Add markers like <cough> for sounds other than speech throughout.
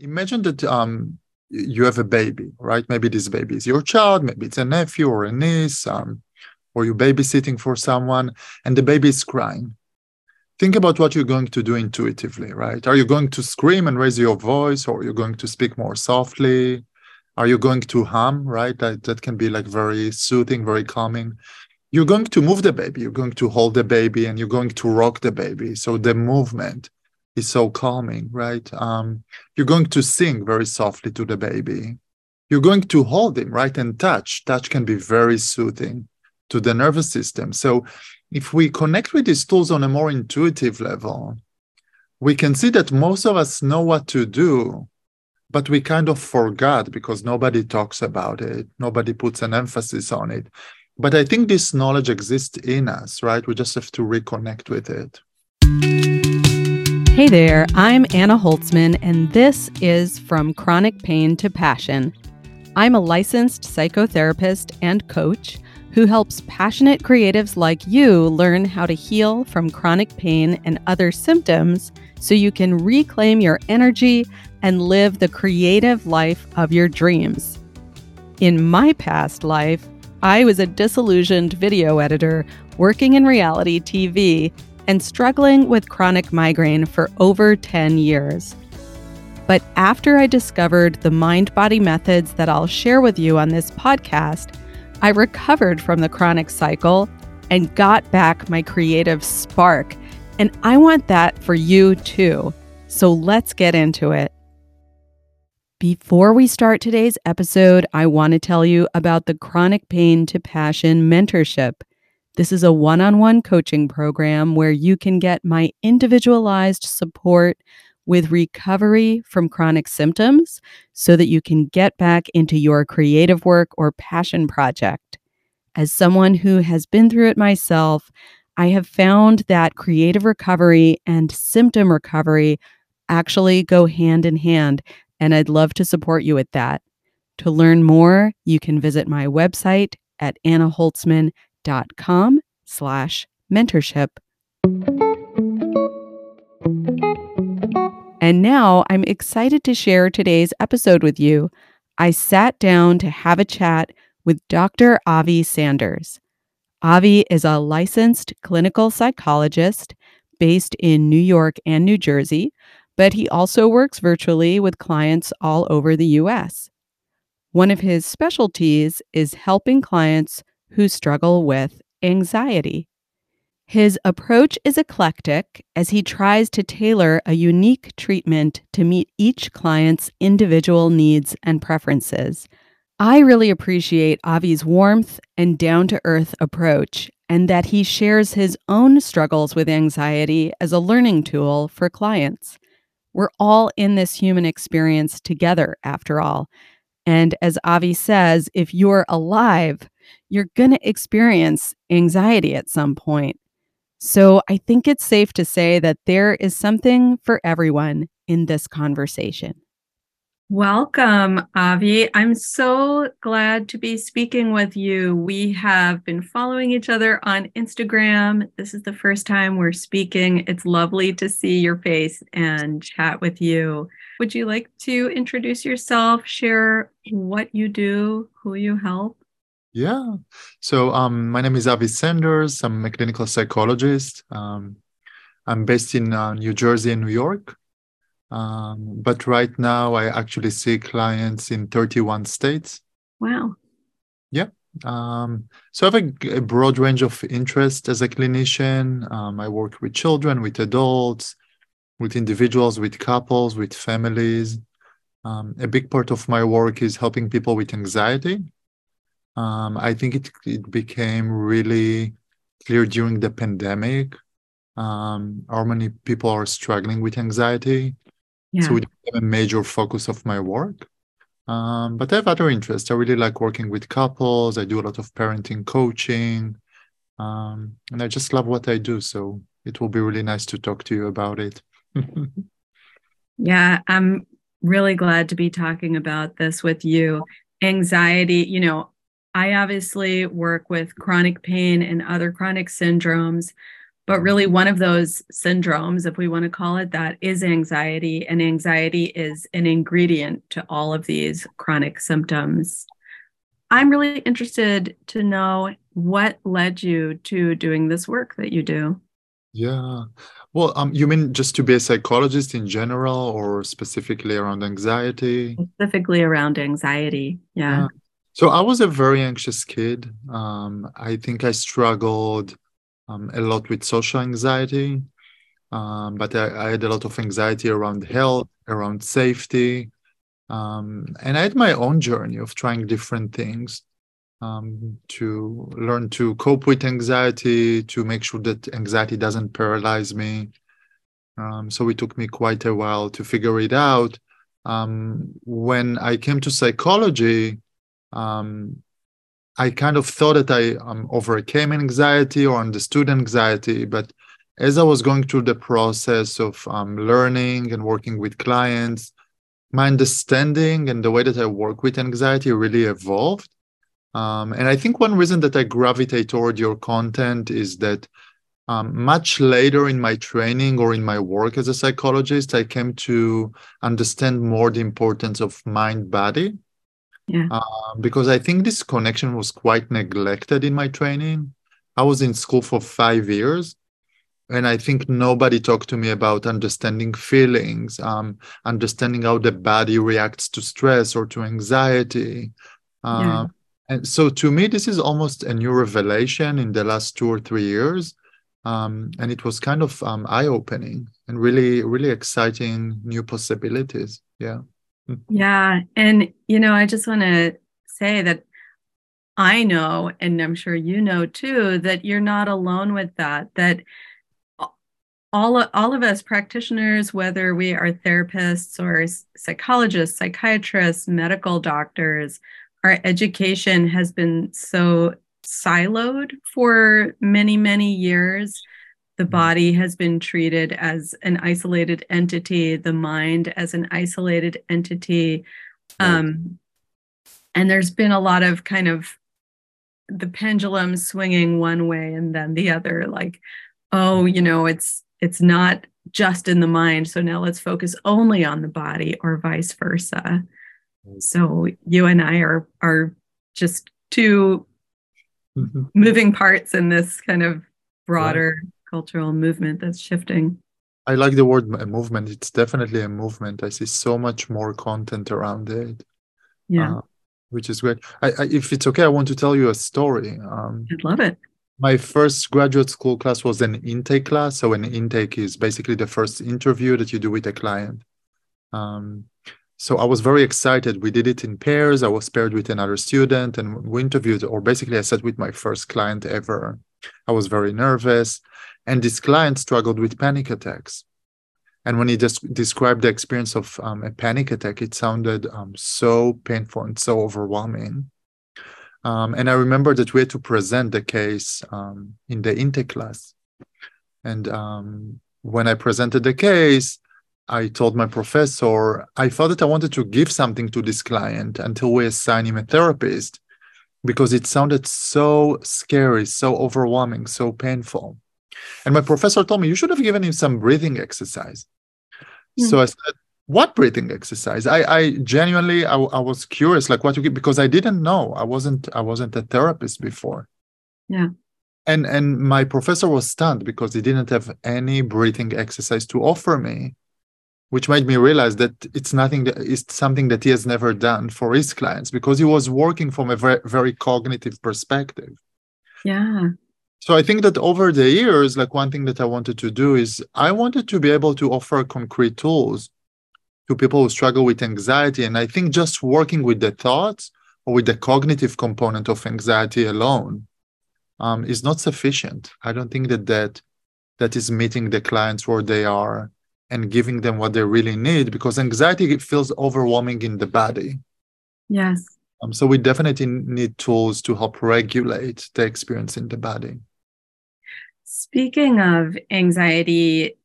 Imagine that um, you have a baby, right? Maybe this baby is your child, maybe it's a nephew or a niece, um, or you're babysitting for someone, and the baby is crying. Think about what you're going to do intuitively, right? Are you going to scream and raise your voice, or are you going to speak more softly? Are you going to hum, right? That, that can be like very soothing, very calming. You're going to move the baby, you're going to hold the baby, and you're going to rock the baby. So the movement is so calming, right? Um, you're going to sing very softly to the baby. You're going to hold him, right? And touch. Touch can be very soothing to the nervous system. So if we connect with these tools on a more intuitive level, we can see that most of us know what to do, but we kind of forgot because nobody talks about it. Nobody puts an emphasis on it. But I think this knowledge exists in us, right? We just have to reconnect with it. Hey there, I'm Anna Holtzman, and this is From Chronic Pain to Passion. I'm a licensed psychotherapist and coach who helps passionate creatives like you learn how to heal from chronic pain and other symptoms so you can reclaim your energy and live the creative life of your dreams. In my past life, I was a disillusioned video editor working in reality TV and struggling with chronic migraine for over 10 years. But after I discovered the mind body methods that I'll share with you on this podcast, I recovered from the chronic cycle and got back my creative spark. And I want that for you too. So let's get into it. Before we start today's episode, I want to tell you about the Chronic Pain to Passion Mentorship. This is a one on one coaching program where you can get my individualized support with recovery from chronic symptoms so that you can get back into your creative work or passion project. As someone who has been through it myself, I have found that creative recovery and symptom recovery actually go hand in hand, and I'd love to support you with that. To learn more, you can visit my website at annaholtzman.com dot com slash mentorship. And now I'm excited to share today's episode with you. I sat down to have a chat with Dr. Avi Sanders. Avi is a licensed clinical psychologist based in New York and New Jersey, but he also works virtually with clients all over the US. One of his specialties is helping clients who struggle with anxiety. His approach is eclectic as he tries to tailor a unique treatment to meet each client's individual needs and preferences. I really appreciate Avi's warmth and down to earth approach, and that he shares his own struggles with anxiety as a learning tool for clients. We're all in this human experience together, after all. And as Avi says, if you're alive, you're going to experience anxiety at some point. So I think it's safe to say that there is something for everyone in this conversation. Welcome, Avi. I'm so glad to be speaking with you. We have been following each other on Instagram. This is the first time we're speaking. It's lovely to see your face and chat with you. Would you like to introduce yourself, share what you do, who you help? Yeah. So um, my name is Avi Sanders. I'm a clinical psychologist. Um, I'm based in uh, New Jersey and New York. Um, but right now, I actually see clients in 31 states. Wow. Yeah. Um, so I have a, a, broad range of interest as a clinician. Um, I work with children, with adults, with individuals, with couples, with families. Um, a big part of my work is helping people with anxiety um, I think it, it became really clear during the pandemic um, how many people are struggling with anxiety. Yeah. So it became a major focus of my work. Um, but I have other interests. I really like working with couples. I do a lot of parenting coaching. Um, and I just love what I do. So it will be really nice to talk to you about it. <laughs> yeah, I'm really glad to be talking about this with you. Anxiety, you know, I obviously work with chronic pain and other chronic syndromes, But really, one of those syndromes, if we want to call it that, is anxiety. And anxiety is an ingredient to all of these chronic symptoms. I'm really interested to know what led you to doing this work that you do. Yeah. Well, um, you mean just to be a psychologist in general or specifically around anxiety? Specifically around anxiety. Yeah. yeah. So I was a very anxious kid. Um, I think I struggled um, a lot with social anxiety, um, but I, I, had a lot of anxiety around health, around safety. Um, and I had my own journey of trying different things um, to learn to cope with anxiety, to make sure that anxiety doesn't paralyze me. Um, so it took me quite a while to figure it out. When I came to psychology, um, I kind of thought that I um, overcame anxiety or understood anxiety, but as I was going through the process of um, learning and working with clients, my understanding and the way that I work with anxiety really evolved. Um, and I think one reason that I gravitate toward your content is that um, much later in my training or in my work as a psychologist, I came to understand more the importance of mind body. Yeah. Uh, because I think this connection was quite neglected in my training. I was in school for five years, and I think nobody talked to me about understanding feelings, um, understanding how the body reacts to stress or to anxiety. Uh, yeah. And so to me, this is almost a new revelation in the last two or three years. Um, and it was kind of um, eye-opening and really, really exciting new possibilities. Yeah. Yeah. And, you know, I just want to say that I know, and I'm sure you know too, that you're not alone with that, that all, all of us practitioners, whether we are therapists or psychologists, psychiatrists, medical doctors, our education has been so siloed for many, many years. The body has been treated as an isolated entity, the mind as an isolated entity. Um, and there's been a lot of kind of the pendulum swinging one way and then the other, like, oh, you know, it's it's not just in the mind. So now let's focus only on the body or vice versa. So you and I are are just 2 mm-hmm. moving parts in this kind of broader right. Cultural movement that's shifting. I like the word movement. It's definitely a movement. I see so much more content around it. Yeah. Uh, which is great. I, I, if it's okay, I want to tell you a story. Um, I'd love it. My first graduate school class was an intake class. So, an intake is basically the first interview that you do with a client. Um, so I was very excited. We did it in pairs. I was paired with another student and we interviewed, or basically, I sat with my first client ever. I was very nervous. And this client struggled with panic attacks. And when he just described the experience of um, a panic attack, it sounded um, so painful and so overwhelming. Um, and I remember that we had to present the case um, in the intake class. And um, when I presented the case, I told my professor I thought that I wanted to give something to this client until we assign him a therapist because it sounded so scary, so overwhelming, so painful. And my professor told me, You should have given him some breathing exercise. Mm. So I said, What breathing exercise? I, I genuinely I, I was curious, like what you get because I didn't know. I wasn't I wasn't a therapist before. Yeah. And and my professor was stunned because he didn't have any breathing exercise to offer me which made me realize that it's nothing that is something that he has never done for his clients because he was working from a very, very cognitive perspective yeah so i think that over the years like one thing that i wanted to do is i wanted to be able to offer concrete tools to people who struggle with anxiety and i think just working with the thoughts or with the cognitive component of anxiety alone um, is not sufficient i don't think that that that is meeting the clients where they are and giving them what they really need because anxiety feels overwhelming in the body. Yes. Um, so we definitely need tools to help regulate the experience in the body. Speaking of anxiety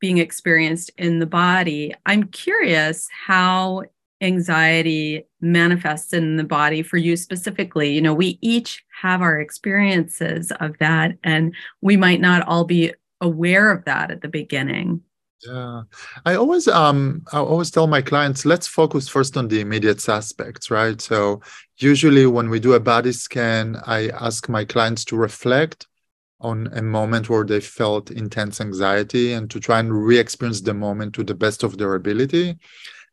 being experienced in the body, I'm curious how anxiety manifests in the body for you specifically. You know, we each have our experiences of that, and we might not all be aware of that at the beginning. Yeah. I always um I always tell my clients let's focus first on the immediate suspects, right? So usually when we do a body scan, I ask my clients to reflect on a moment where they felt intense anxiety and to try and re-experience the moment to the best of their ability.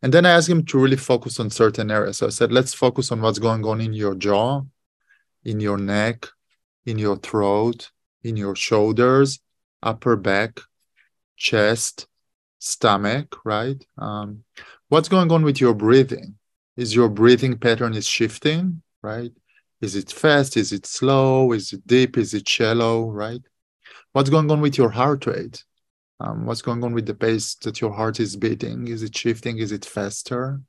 And then I ask them to really focus on certain areas. So I said, let's focus on what's going on in your jaw, in your neck, in your throat, in your shoulders, upper back, chest, stomach, right? Um, what's going on with your breathing? Is your breathing pattern is shifting, right? Is it fast? Is it slow? Is it deep? Is it shallow, right? What's going on with your heart rate? Um, what's going on with the pace that your heart is beating? Is it shifting? Is it faster?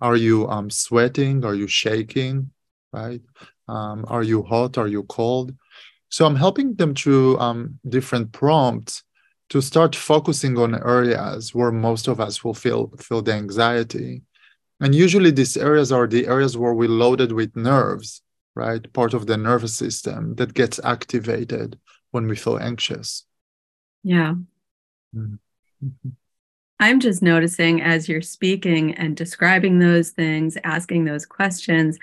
Are you um, sweating? Are you shaking? Right? Um, are you hot? Are you cold? So I'm helping them through um, different prompts to start focusing on areas where most of us will feel feel the anxiety. And usually these areas are the areas where we're loaded with nerves right? Part of the nervous system that gets activated when we feel anxious. Yeah. Mm-hmm. i'm just noticing as you're speaking and describing those things asking those questions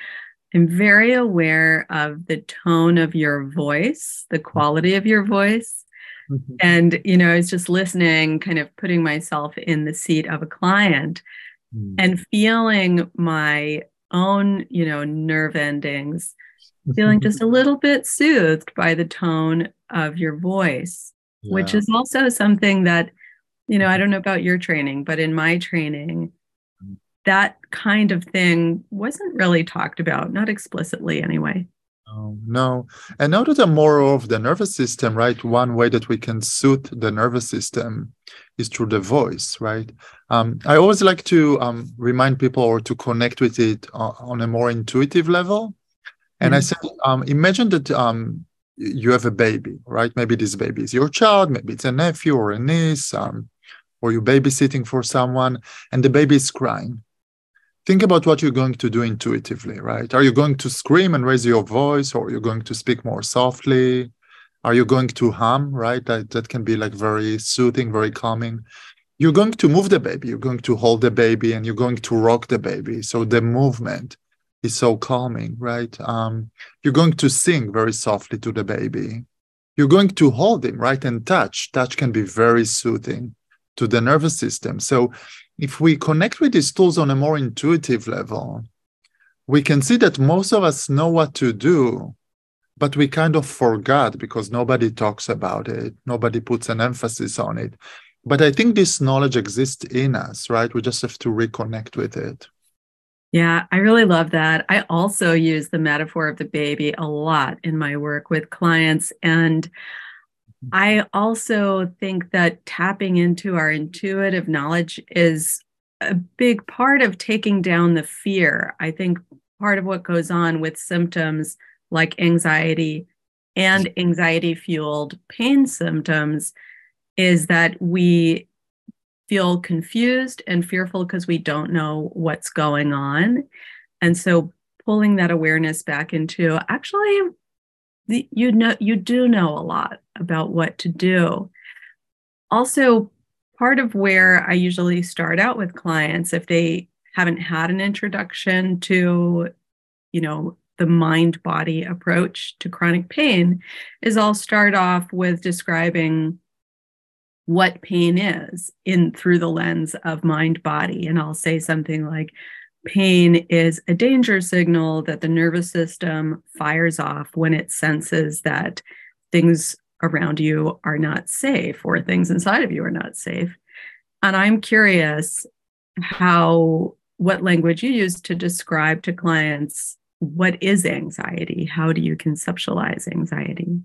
i'm very aware of the tone of your voice the quality of your voice Mm-hmm. And, you know, I was just listening, kind of putting myself in the seat of a client mm. and feeling my own, you know, nerve endings, feeling just a little bit soothed by the tone of your voice, yeah. which is also something that, you know, I don't know about your training, but in my training, mm. that kind of thing wasn't really talked about, not explicitly anyway. No, no. And now that I'm more of the nervous system, right? One way that we can soothe the nervous system is through the voice, right? Um, I always like to um, remind people or to connect with it on a more intuitive level. And mm-hmm. I say, um, imagine that um, you have a baby, right? Maybe this baby is your child, maybe it's a nephew or a niece, um, or you're babysitting for someone, and the baby is crying think about what you're going to do intuitively, right? Are you going to scream and raise your voice, or are you going to speak more softly? Are you going to hum, right? That, that can be like very soothing, very calming. You're going to move the baby, you're going to hold the baby, and you're going to rock the baby. So the movement is so calming, right? Um, you're going to sing very softly to the baby. You're going to hold him, right? And touch. Touch can be very soothing to the nervous system. So if we connect with these tools on a more intuitive level, we can see that most of us know what to do, but we kind of forgot because nobody talks about it, nobody puts an emphasis on it. But I think this knowledge exists in us, right? We just have to reconnect with it. Yeah, I really love that. I also use the metaphor of the baby a lot in my work with clients. And I also think that tapping into our intuitive knowledge is a big part of taking down the fear. I think part of what goes on with symptoms like anxiety and anxiety fueled pain symptoms is that we feel confused and fearful because we don't know what's going on. And so pulling that awareness back into actually the, you know you do know a lot about what to do. Also part of where i usually start out with clients if they haven't had an introduction to you know the mind body approach to chronic pain is i'll start off with describing what pain is in through the lens of mind body. And i'll say something like pain is a danger signal that the nervous system fires off when it senses that things around you are not safe or things inside of you are not safe. And I'm curious how what language you use to describe to clients what is anxiety? How do you conceptualize anxiety?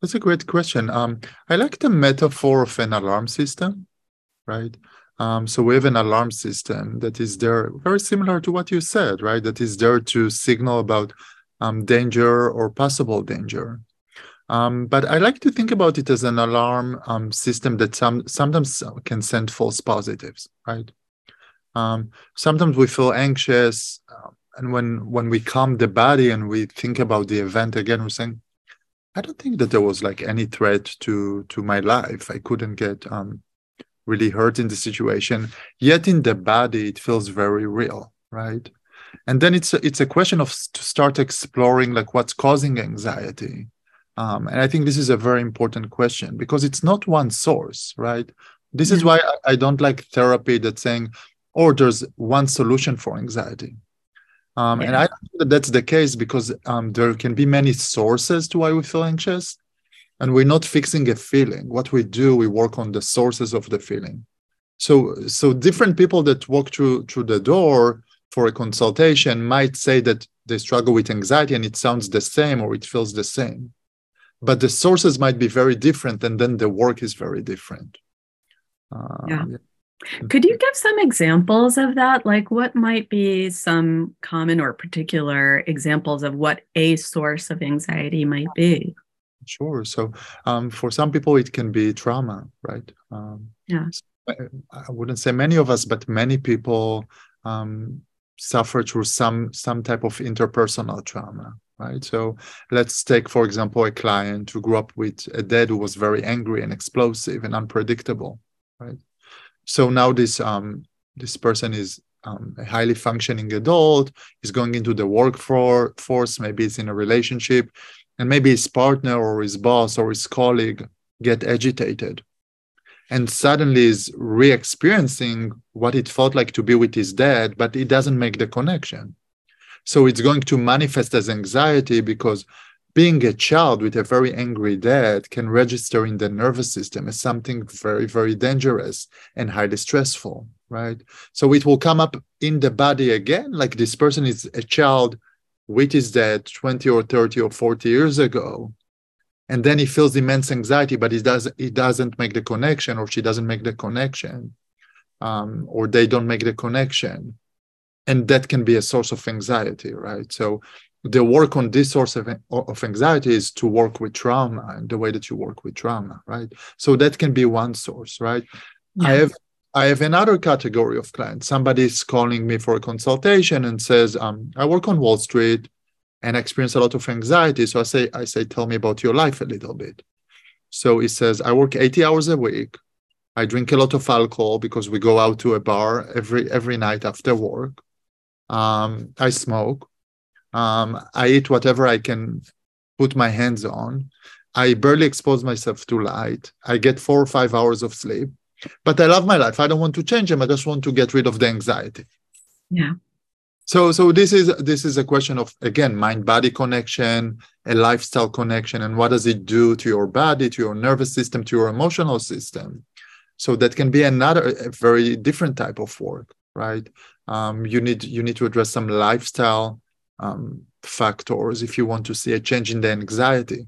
That's a great question. Um, I like the metaphor of an alarm system, right? Um, so we have an alarm system that is there, very similar to what you said, right? That is there to signal about um, danger or possible danger. Um, but I like to think about it as an alarm um, system that some sometimes can send false positives, right? Um, sometimes we feel anxious, uh, and when when we calm the body and we think about the event again, we're saying, I don't think that there was like any threat to to my life. I couldn't get um, really hurt in the situation. Yet in the body, it feels very real, right? And then it's a, it's a question of to start exploring like what's causing anxiety. Um, and I think this is a very important question because it's not one source, right? This is why I, don't like therapy that's saying, "Oh, there's one solution for anxiety." Um, yeah. And I think that that's the case because um, there can be many sources to why we feel anxious, and we're not fixing a feeling. What we do, we work on the sources of the feeling. So, so different people that walk through through the door for a consultation might say that they struggle with anxiety, and it sounds the same or it feels the same, but the sources might be very different, and then the work is very different. Uh, yeah. yeah. Could you give some examples of that? Like, what might be some common or particular examples of what a source of anxiety might be? Sure. So, um, for some people, it can be trauma, right? Um, yeah. I wouldn't say many of us, but many people um, suffer through some some type of interpersonal trauma, right? So, let's take, for example, a client who grew up with a dad who was very angry and explosive and unpredictable, right? so now this um, this person is um, a highly functioning adult is going into the workforce maybe it's in a relationship and maybe his partner or his boss or his colleague get agitated and suddenly is re-experiencing what it felt like to be with his dad but it doesn't make the connection so it's going to manifest as anxiety because being a child with a very angry dad can register in the nervous system as something very, very dangerous and highly stressful, right? So it will come up in the body again, like this person is a child with is dad 20 or 30 or 40 years ago. And then he feels immense anxiety, but he does he doesn't make the connection, or she doesn't make the connection, um, or they don't make the connection and that can be a source of anxiety right so the work on this source of, of anxiety is to work with trauma and the way that you work with trauma right so that can be one source right yeah. i have i have another category of clients. Somebody is calling me for a consultation and says um, i work on wall street and experience a lot of anxiety so i say i say tell me about your life a little bit. So he says i work 80 hours a week. I drink a lot of alcohol because we go out to a bar every every night after work. Um, i smoke. Um, I eat whatever I can put my hands on. I barely expose myself to light. I get four or five hours of sleep, but I love my life. I don't want to change them. I just want to get rid of the anxiety. Yeah. So, so this is this is a question of again mind-body connection, a lifestyle connection, and what does it do to your body, to your nervous system, to your emotional system? So that can be another a very different type of work, right? Um, you need you need to address some lifestyle um, factors if you want to see a change in the anxiety.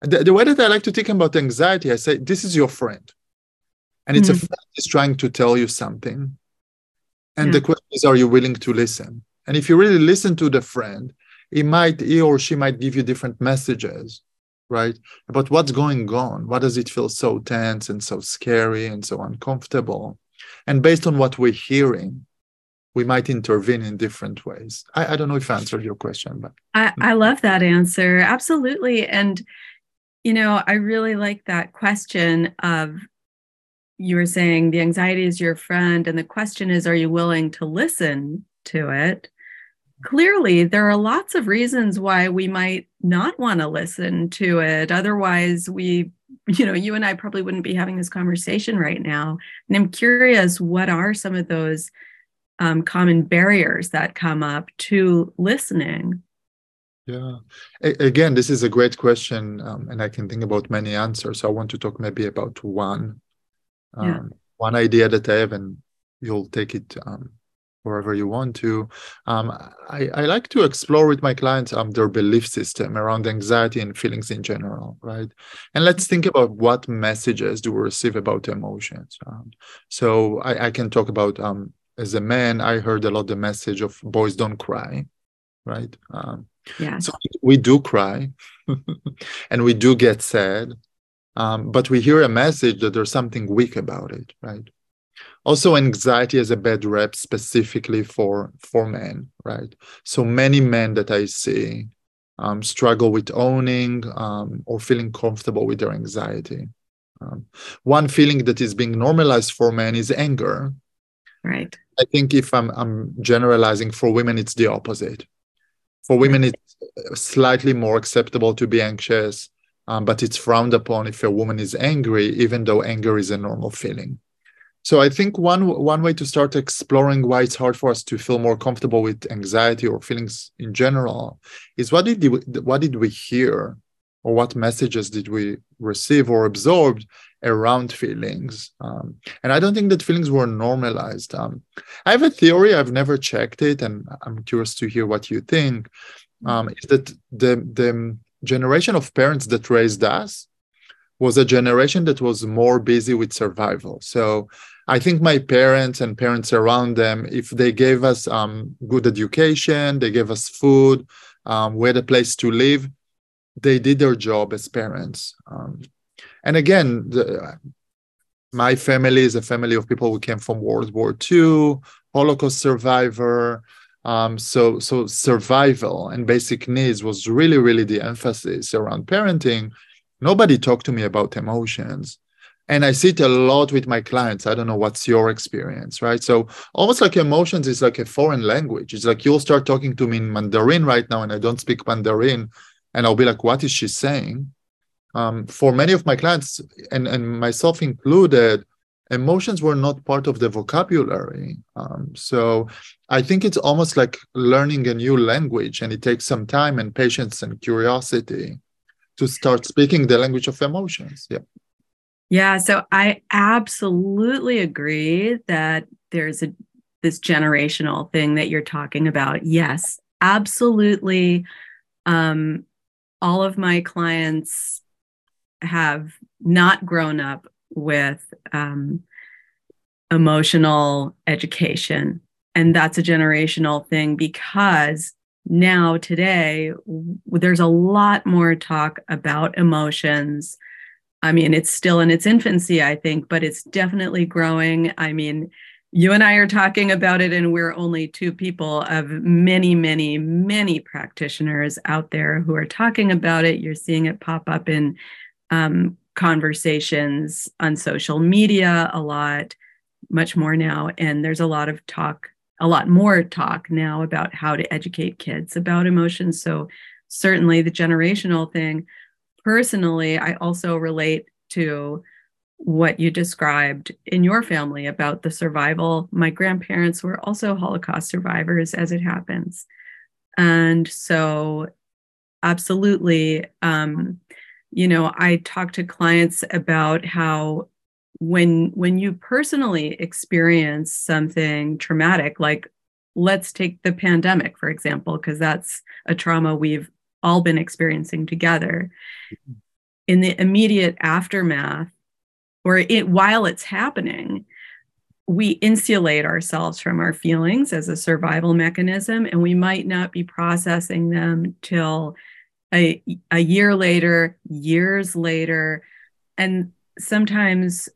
The, the, way that I like to think about anxiety, I say, this is your friend. And it's mm-hmm. a friend is trying to tell you something. And yeah. the question is, are you willing to listen? And if you really listen to the friend, he might, he or she might give you different messages, right? About what's going on. What does it feel so tense and so scary and so uncomfortable? And based on what we're hearing, we might intervene in different ways. I, I don't know if I answered your question, but I, I love that answer. Absolutely. And you know, I really like that question of you were saying the anxiety is your friend, and the question is, are you willing to listen to it? Clearly, there are lots of reasons why we might not want to listen to it. Otherwise, we, you know, you and I probably wouldn't be having this conversation right now. And I'm curious, what are some of those um, common barriers that come up to listening? Yeah. A- again, this is a great question, um, and I can think about many answers. I want to talk maybe about one, um, yeah. one idea that I have, and you'll take it um, wherever you want to. Um, I, I, like to explore with my clients um, their belief system around anxiety and feelings in general, right? And let's think about what messages do we receive about emotions. Um, so I, I, can talk about um, as a man, I heard a lot the message of boys don't cry, right? Um, yeah. So we do cry, <laughs> and we do get sad, um, but we hear a message that there's something weak about it, right? also anxiety has a bad rep specifically for for men right? So many men that i see um, struggle with owning um, or feeling comfortable with their anxiety. Um, one feeling that is being normalized for men is anger. Right. I think if i'm, I'm generalizing for women it's the opposite. For women it's slightly more acceptable to be anxious um, but it's frowned upon if a woman is angry even though anger is a normal feeling. So I think one one way to start exploring why it's hard for us to feel more comfortable with anxiety or feelings in general is what did we, what did we hear? Or what messages did we receive or absorb around feelings? Um, and i don't think that feelings were normalized. Um, i have a theory. I've never checked it and i'm curious to hear what you think. Um, is that the, the generation of parents that raised us was a generation that was more busy with survival so I think my parents and parents around them, if they gave us um, good education, they gave us food, um, we had a place to live, they did their job as parents. Um, and again, the, my family is a family of people who came from World War II, Holocaust survivor. Um, so, so survival and basic needs was really, really the emphasis around parenting. Nobody talked to me about emotions. And i see it a lot with my clients. I don't know what's your experience right? So almost like emotions is like a foreign language. It's like you'll start talking to me in mandarin right now and i don't speak mandarin and i'll be like what is she saying? Um, for many of my clients and, and myself included emotions were not part of the vocabulary um, so i think it's almost like learning a new language and it takes some time and patience and curiosity to start speaking the language of emotions yeah yeah, so I absolutely agree that there's a this generational thing that you're talking about. Yes, absolutely. Um, all of my clients have not grown up with um, emotional education. And that's a generational thing because now, today, there's a lot more talk about emotions I mean, it's still in its infancy, I think, but it's definitely growing. I mean, you and I are talking about it, and we're only two people of many, many, many practitioners out there who are talking about it. You're seeing it pop up in um, conversations on social media a lot, much more now. And there's a lot of talk, a lot more talk now about how to educate kids about emotions. So, certainly the generational thing personally, I also relate to what you described in your family about the survival. My grandparents were also Holocaust survivors, as it happens. And so, absolutely, um, you know, I talk to clients about how when when you personally experience something traumatic like let's take the pandemic for example because that's a trauma we've all been experiencing together. Mm-hmm. In the immediate aftermath or it while it's happening we insulate ourselves from our feelings as a survival mechanism and we might not be processing them till a, a year later years later and sometimes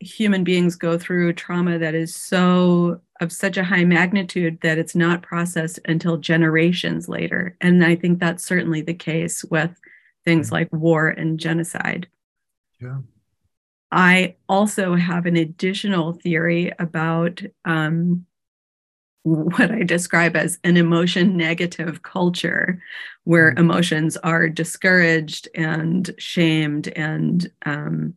human beings go through trauma that is so of such a high magnitude that it's not processed until generations later. And I think that's certainly the case with things mm-hmm. like war and genocide. Yeah. I also have an additional theory about um, what I describe as an emotion negative culture, where mm-hmm. emotions are discouraged and shamed and um,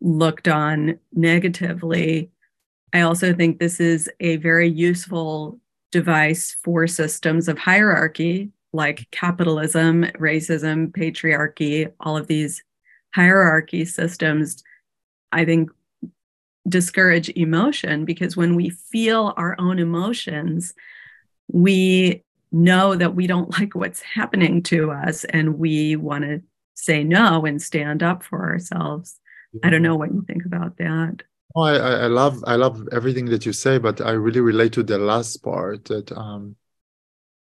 looked on negatively I also think this is a very useful device for systems of hierarchy like capitalism, racism, patriarchy, all of these hierarchy systems, I think discourage emotion because when we feel our own emotions, we know that we don't <laughs> like what's happening to us and we want to say no and stand up for ourselves. I don't know what you think about that. Oh, I, I love I love everything that you say, but I really relate to the last part that um,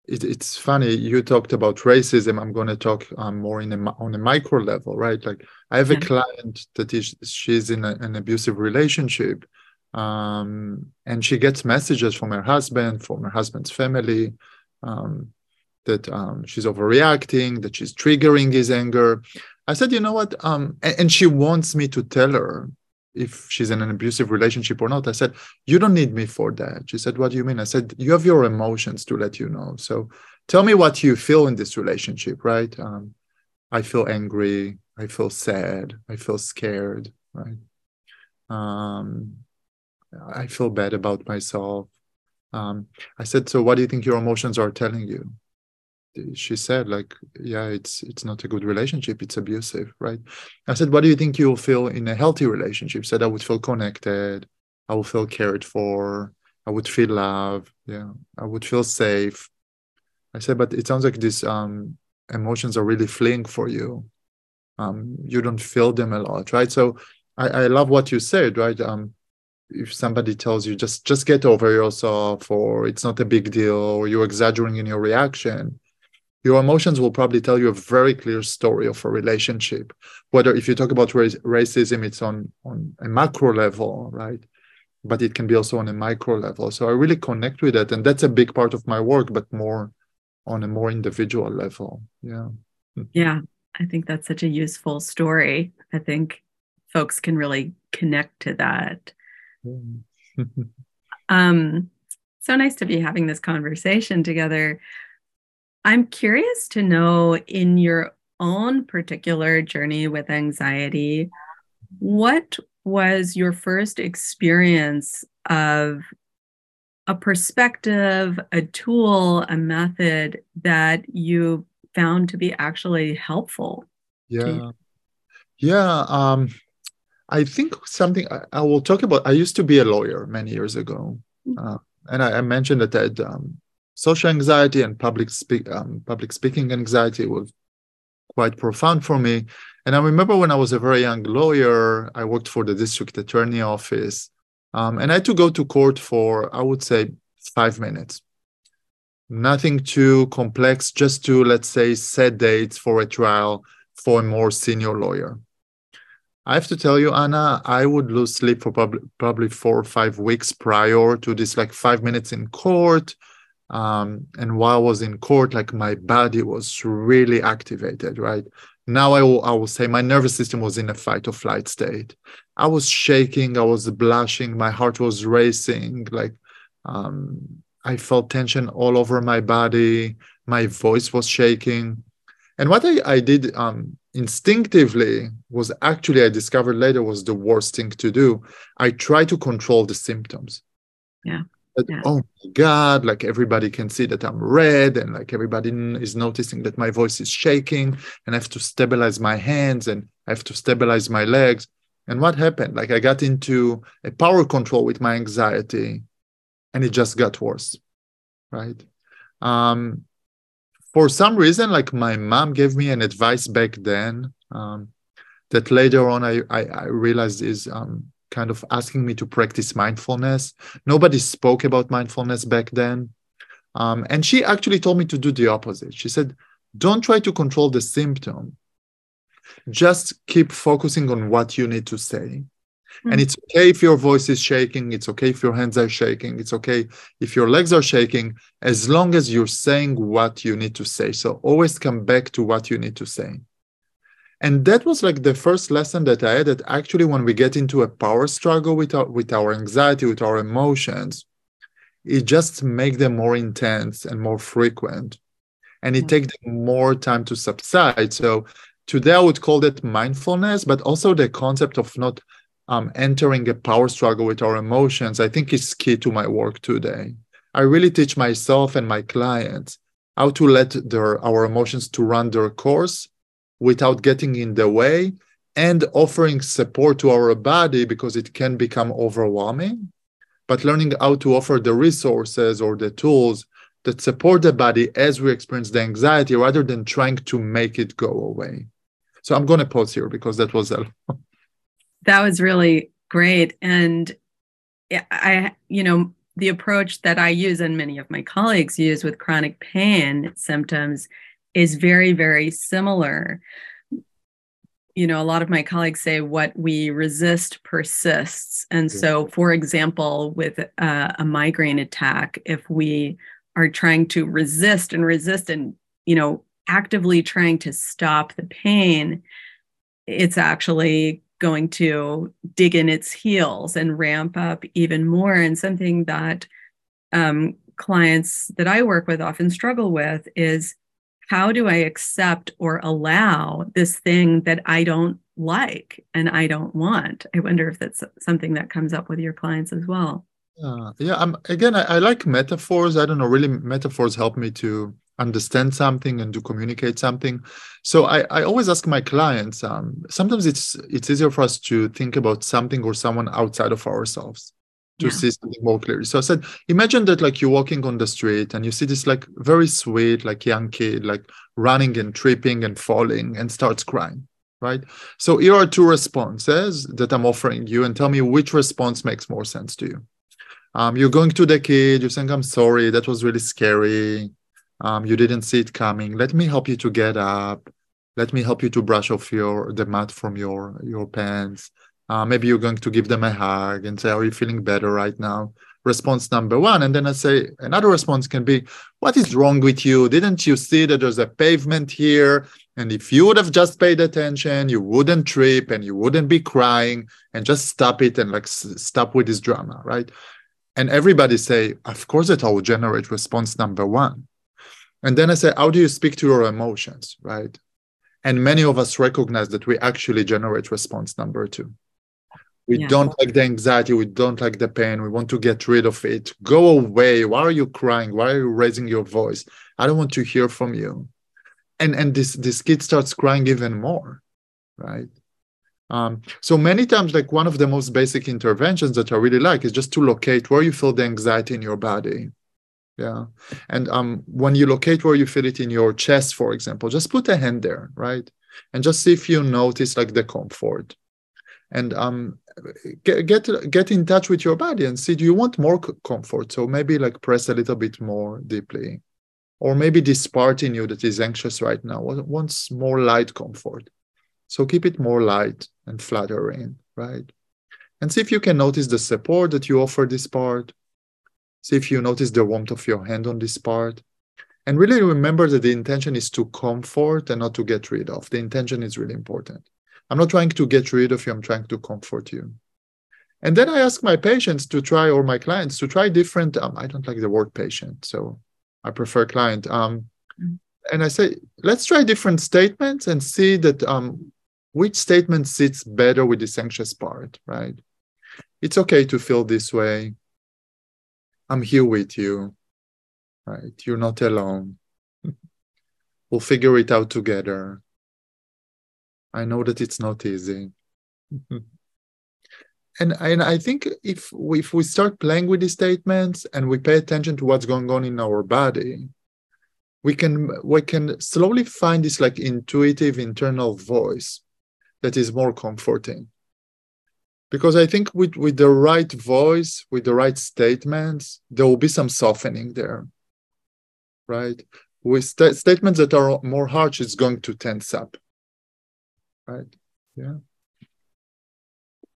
it, it's funny you talked about racism. I'm going to talk um, more in a, on a micro level, right? Like I have yeah. a client that is she's in a, an abusive relationship, Um, and she gets messages from her husband, from her husband's family, um, that um, she's overreacting, that she's triggering his anger. I said, you know what? Um, and, and, she wants me to tell her if she's in an abusive relationship or not. I said, you don't need me for that. She said, what do you mean? I said, you have your emotions to let you know. So tell me what you feel in this relationship, right? Um, I feel angry. I feel sad. I feel scared, right? Um, I feel bad about myself. Um, I said, so what do you think your emotions are telling you? She said, like, yeah, it's it's not a good relationship. It's abusive, right? I said, what do you think you'll feel in a healthy relationship? Said I would feel connected. I would feel cared for. I would feel love. Yeah, I would feel safe. I said, but it sounds like these um, emotions are really fleeing for you. Um, you don't feel them a lot, right? So I, I love what you said, right? Um, if somebody tells you just just get over yourself or it's not a big deal or you're exaggerating in your reaction your emotions will probably tell you a very clear story of a relationship whether if you talk about race, racism it's on on a macro level right? But it can be also on a micro level. So i really connect with that and that's a big part of my work but more on a more individual level. Yeah. Yeah i think that's such a useful story. I think folks can really connect to that. <laughs> Um, so nice to be having this conversation together. I'm curious to know in your own particular journey with anxiety, what was your first experience of a perspective, a tool, a method that you found to be actually helpful? Yeah. Yeah. Um, I think something I, I, will talk about. I used to be a lawyer many years ago, mm-hmm. uh, and I, I, mentioned that I'd um, social anxiety and public speak um, public speaking anxiety was quite profound for me. And I remember when I was a very young lawyer, I worked for the district attorney office, um, and I had to go to court for I would say five minutes. Nothing too complex, just to let's say set dates for a trial for a more senior lawyer I have to tell you, Anna, I would lose sleep for probably, probably four or five weeks prior to this, like five minutes in court. Um, and while I was in court, like my body was really activated, right? Now I will, I will say my nervous system was in a fight or flight state. I was shaking, I was blushing, my heart was racing, like um, I felt tension all over my body, my voice was shaking. And what I, I did um, instinctively was actually I discovered later was the worst thing to do. I tried to control the symptoms. Yeah. Yeah. Oh my God, like everybody can see that I'm red, and like everybody is noticing that my voice is shaking, and I have to stabilize my hands and I have to stabilize my legs. And what happened? Like I got into a power control with my anxiety, and it just got worse. Right. Um, for some reason, like my mom gave me an advice back then um, that later on I, I, I realized is um, kind of asking me to practice mindfulness. Nobody spoke about mindfulness back then. Um, and she actually told me to do the opposite. She said, don't try to control the symptom. Just keep focusing on what you need to say. Mm-hmm. And it's okay if your voice is shaking. It's okay if your hands are shaking. It's okay if your legs are shaking, as long as you're saying what you need to say. So always come back to what you need to say. And that was like the first lesson that I had that actually, when we get into a power struggle with our, with our anxiety, with our emotions, it just makes them more intense and more frequent. And it takes more time to subside. So today I would call that mindfulness, but also the concept of not um, entering a power struggle with our emotions, I think is key to my work today. I really teach myself and my clients how to let their our emotions to run their course without getting in the way and offering support to our body because it can become overwhelming. But learning how to offer the resources or the tools that support the body as we experience the anxiety rather than trying to make it go away. So i'm going to pause here because that was a that was really great. And I, you know, the approach that I use and many of my colleagues use with chronic pain symptoms is very, very similar. you know, a lot of my colleagues say what we resist persists. And so, for example, with uh, a migraine attack, if we are trying to resist and resist and, you know, actively trying to stop the pain, it's actually going to dig in its heels and ramp up even more. And something that um, clients that I work with often struggle with is how do I accept or allow this thing that I don't like and I don't want? I wonder if that's something that comes up with your clients as well. Uh, yeah, um, again, I, I like metaphors. I don't know, really, metaphors help me to understand something and to communicate something. So I, I always ask my clients. Um, sometimes it's it's easier for us to think about something or someone outside of ourselves to yeah. see something more clearly. So I said, imagine that like you're walking on the street and you see this like very sweet, like young kid, like running and tripping and falling and starts crying, right? So here are two responses that I'm offering you and tell me which response makes more sense to you. Um, you're going to the kid, you're saying, I'm sorry, that was really scary. Um, you didn't see it coming. Let me help you to get up. Let me help you to brush off your the mud from your your pants. Uh, maybe you're going to give them a hug and say, Are you feeling better right now? Response number one. And then I say, Another response can be, What is wrong with you? Didn't you see that there's a pavement here? And if you would have just paid attention, you wouldn't trip and you wouldn't be crying and just stop it and like s- stop with this drama, right? And everybody say, Of course, that I will generate response number one. And then I say, How do you speak to your emotions, right? And many of us recognize that we actually generate response number two. We yeah. don't like the anxiety. We don't like the pain. We want to get rid of it. Go away. Why are you crying? Why are you raising your voice? I don't want to hear from you. And and this this kid starts crying even more, right? Um, so many times, like one of the most basic interventions that I really like is just to locate where you feel the anxiety in your body. Yeah. And um, when you locate where you feel it in your chest, for example, just put a hand there, right? And just see if you notice like the comfort and um, get, get get in touch with your body and see do you want more comfort? So maybe like press a little bit more deeply. Or maybe this part in you that is anxious right now wants more light comfort. So keep it more light and flattering right? And see if you can notice the support that you offer this part. See if you notice the warmth of your hand on this part. And really remember that the intention is to comfort and not to get rid of. The intention is really important I'm not trying to get rid of you, I'm trying to comfort you. And then I ask my patients to try, or my clients to try different. Um, I don't like the word patient, so I prefer client. Um, mm-hmm. And I say, let's try different statements and see that um, which statement sits better with this anxious part, right? It's okay to feel this way. I'm here with you, right? You're not alone. <laughs> we'll figure it out together. I know that it's not easy. Mm-hmm. and and I think if we, if we start playing with these statements and we pay attention to what's going on in our body, we can we can slowly find this like intuitive internal voice that is more comforting. Because I think with with the right voice, with the right statements, there will be some softening there, right? With st- statements that are more harsh, it's going to tense up right yeah.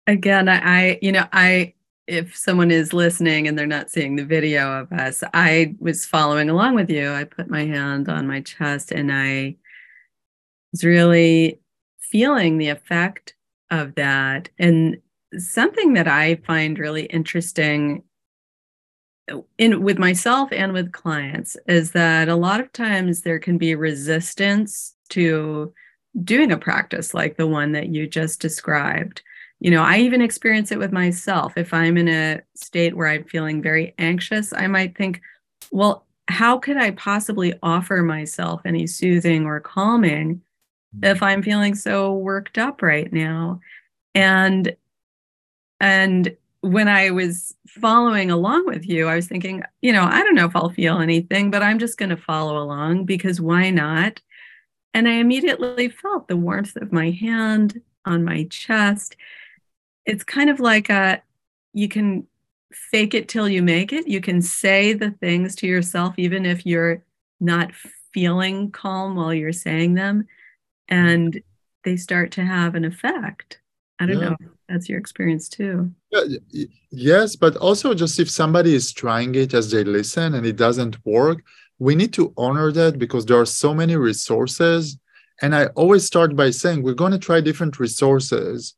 Again I, you know i if someone is listening and they're not seeing the video of us i was following along with you. I put my hand on my chest and i was really feeling the effect of that. And something that i find really interesting in with myself and with clients is that a lot of times there can be resistance to doing a practice like the one that you just described. You know, I even experience it with myself. If I'm in a state where I'm feeling very anxious, I might think, well, how could I possibly offer myself any soothing or calming if mm-hmm. I'm feeling so worked up right now? And and when I was following along with you, I was thinking, you know, I don't know if I'll feel anything, but I'm just going to follow along because why not? And I immediately felt the warmth of my hand on my chest. It's kind of like a you can fake it till you make it. You can say the things to yourself, even if you're not feeling calm while you're saying them. And they start to have an effect. I don't yeah. know. That's your experience too. Yes, but also just if somebody is trying it as they listen and it doesn't work, we need to honor that because there are so many resources. And I always start by saying we're going to try different resources.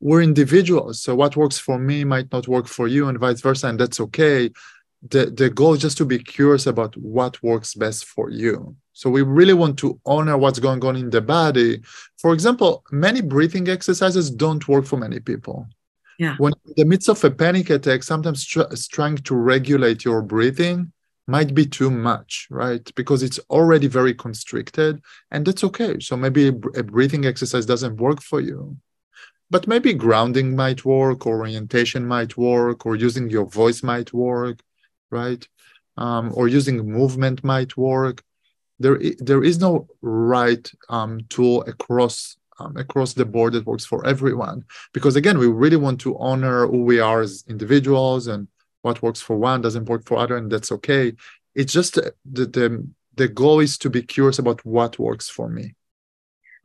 We're individuals. So what works for me might not work for you, and vice versa. And that's okay. The, the goal is just to be curious about what works best for you. So we really want to honor what's going on in the body. For example, many breathing exercises don't work for many people. Yeah. When in the midst of a panic attack, sometimes tr- trying to regulate your breathing might be too much, right? Because it's already very constricted, and that's okay. So maybe a breathing exercise doesn't work for you, but maybe grounding might work, or orientation might work, or using your voice might work, right? Um, or using movement might work there there is no right um, tool across um, across the board that works for everyone because again we really want to honor who we are as individuals and what works for one doesn't work for other and that's okay. It's just the the, the goal is to be curious about what works for me.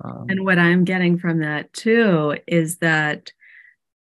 Um, and what i'm getting from that too is that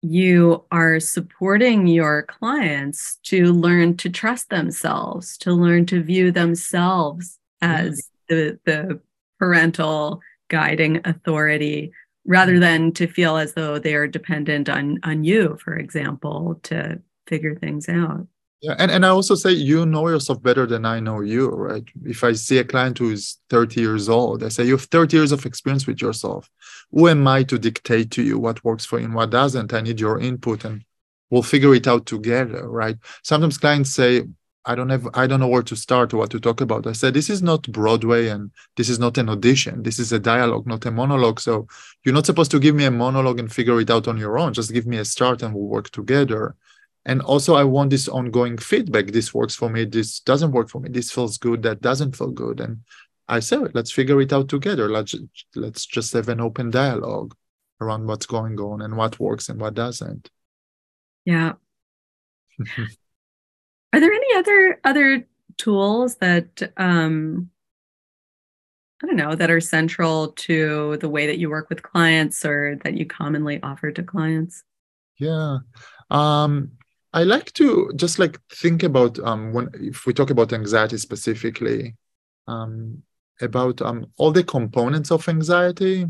you are supporting your clients to learn to trust themselves to learn to view themselves as the the parental guiding authority rather than to feel as though they are dependent on on you for example to figure things out yeah and, and i also say you know yourself better than i know you right if i see a client who is 30 years old i say you have 30 years of experience with yourself who am i to dictate to you what works for you and what doesn't i need your input and we'll figure it out together right sometimes clients say I don't have I don't know where to start or what to talk about. I said this is not Broadway and this is not an audition. This is a dialogue, not a monologue. So you're not supposed to give me a monologue and figure it out on your own. Just give me a start and we'll work together. And also I want this ongoing feedback. This works for me. This doesn't work for me. This feels good. That doesn't feel good. And I said, let's figure it out together. Let's let's just have an open dialogue around what's going on and what works and what doesn't. Yeah. <laughs> Are there any other other tools that um, I don't know that are central to the way that you work with clients or that you commonly offer to clients? Yeah. Um, I like to just like think about um, when if we talk about anxiety specifically, um, about um, all the components of anxiety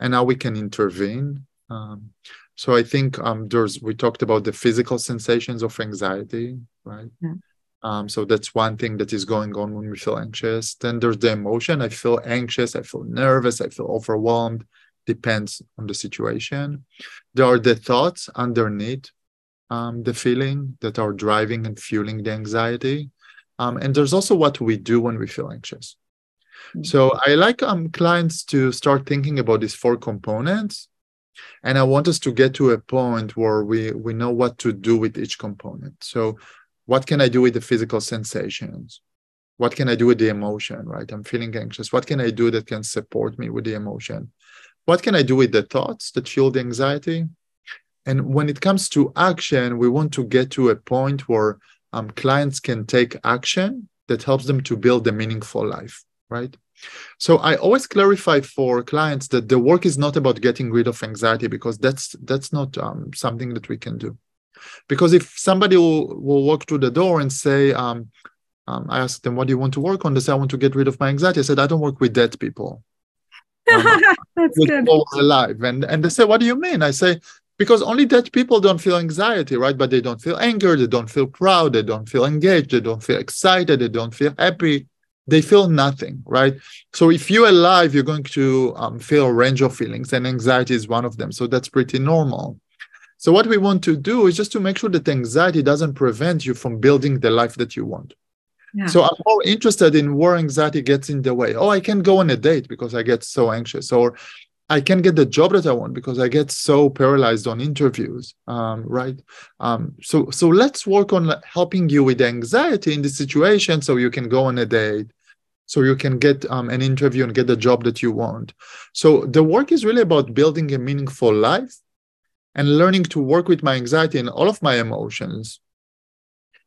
and how we can intervene. Um, so I think um, there's we talked about the physical sensations of anxiety, right? Yeah. Um, so that's one thing that is going on when we feel anxious. Then there's the emotion. I feel anxious. I feel nervous. I feel overwhelmed. Depends on the situation. There are the thoughts underneath um, the feeling that are driving and fueling the anxiety. Um, and there's also what we do when we feel anxious. Mm-hmm. So I like um, clients to start thinking about these four components. And i want us to get to a point where we we know what to do with each component. So what can i do with the physical sensations? What can i do with the emotion right? I'm feeling anxious. What can i do that can support me with the emotion? What can i do with the thoughts that fuel the anxiety and when it comes to action we want to get to a point where um, clients can take action that helps them to build a meaningful life right so I always clarify for clients that the work is not about getting rid of anxiety because that's that's not um, something that we can do. Because if somebody will, will walk through the door and say, um, um, I ask them, what do you want to work on? They say, I want to get rid of my anxiety. I said, I don't work with dead people. <laughs> Um, that's good. People alive. And, and they say, what do you mean? I say, because only dead people don't feel anxiety, right? But they don't feel anger, they don't feel proud, they don't feel engaged, they don't feel excited, they don't feel happy they feel nothing, right? So if you're alive, you're going to um, feel a range of feelings, and anxiety is one of them. So that's pretty normal. So what we want to do is just to make sure that anxiety doesn't prevent you from building the life that you want. Yeah. So I'm more interested in where anxiety gets in the way. Oh, I can't go on a date because I get so anxious, or I can get the job that I want because I get so paralyzed on interviews, um, right? Um, so so let's work on helping you with anxiety in this situation so you can go on a date, so you can get um, an interview and get the job that you want. So the work is really about building a meaningful life and learning to work with my anxiety and all of my emotions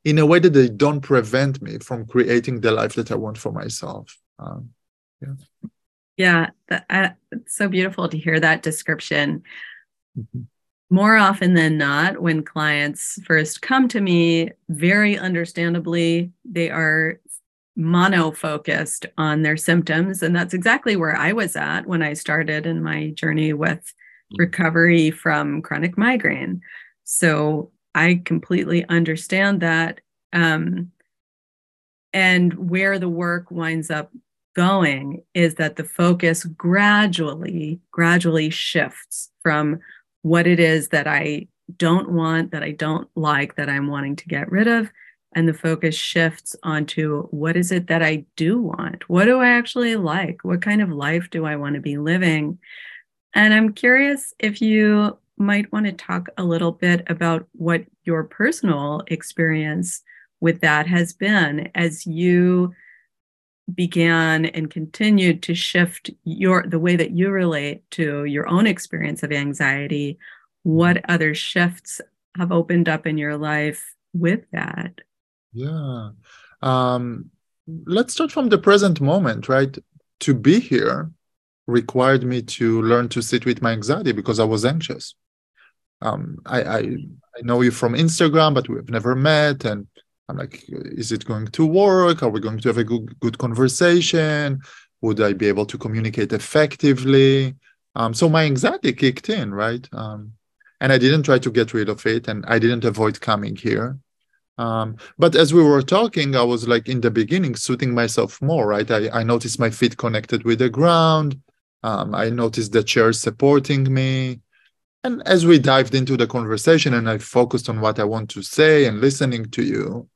in a way that they don't prevent me from creating the life that I want for myself. Um, yeah. Yeah, that, uh, it's so beautiful to hear that description. Mm-hmm. More often than not, when clients first come to me, very understandably, they are mono focused on their symptoms. And that's exactly where I was at when I started in my journey with mm. recovery from chronic migraine. So I completely understand that. Um, and where the work winds up going is that the focus gradually, gradually shifts from what it is that I don't want, that I don't like, that I'm wanting to get rid of. And the focus shifts onto what is it that I do want? What do I actually like? What kind of life do I want to be living? And I'm curious if you might want to talk a little bit about what your personal experience with that has been as you began and continued to shift your the way that you relate to your own experience of anxiety what other shifts have opened up in your life with that? Yeah. Um let's start from the present moment right? To be here required me to learn to sit with my anxiety because i was anxious. Um i i, I know you from instagram but we've never met and I'm like, is it going to work? Are we going to have a good, good conversation? Would I be able to communicate effectively? Um, so my anxiety kicked in, right? Um, and I didn't try to get rid of it, and I didn't avoid coming here. Um, but as we were talking, I was like in the beginning suiting myself more, right? I, I noticed my feet connected with the ground. Um, I noticed the chair supporting me. And as we dived into the conversation and I focused on what I want to say and listening to you,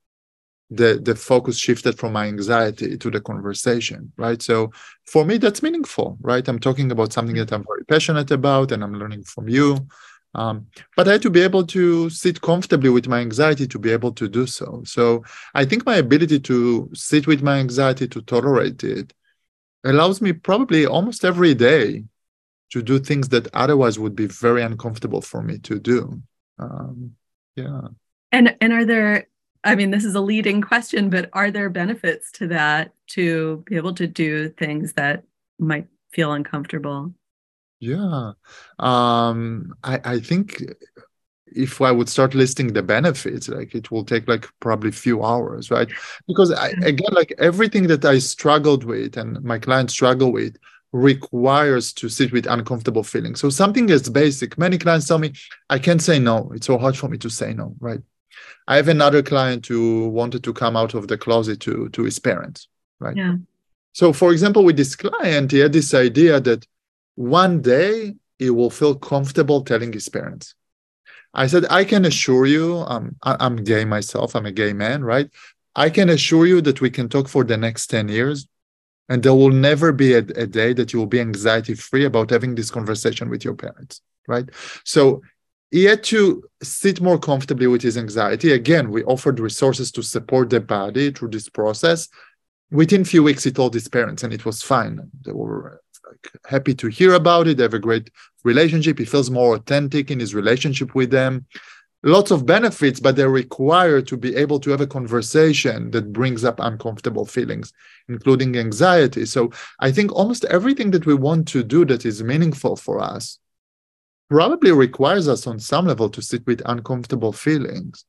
the the focus shifted from my anxiety to the conversation right? So for me that's meaningful right? I'm talking about something that i'm very passionate about and i'm learning from you. Um, but i had to be able to sit comfortably with my anxiety to be able to do so. So i think my ability to sit with my anxiety to tolerate it allows me probably almost every day to do things that otherwise would be very uncomfortable for me to do. Um, yeah. And and are there I mean, this is a leading question, but are there benefits to that to be able to do things that might feel uncomfortable? Yeah. Um, I, I think if I would start listing the benefits, like it will take like probably a few hours, right? Because I, again, like everything that I struggled with and my clients struggle with requires to sit with uncomfortable feelings. So something is basic. Many clients tell me, I can't say no. It's so hard for me to say no, right? I have another client who wanted to come out of the closet to to his parents, right? Yeah. So, for example, with this client, he had this idea that one day he will feel comfortable telling his parents. I said, I can assure you, um, I, I'm gay myself. I'm a gay man, right? I can assure you that we can talk for the next 10 years and there will never be a, a, day that you will be anxiety free about having this conversation with your parents right so he had to sit more comfortably with his anxiety. Again, we offered resources to support the body through this process. Within a few weeks, he told his parents, and it was fine. They were like, happy to hear about it. They have a great relationship. He feels more authentic in his relationship with them. Lots of benefits, but they're required to be able to have a conversation that brings up uncomfortable feelings, including anxiety. So I think almost everything that we want to do that is meaningful for us probably requires us on some level to sit with uncomfortable feelings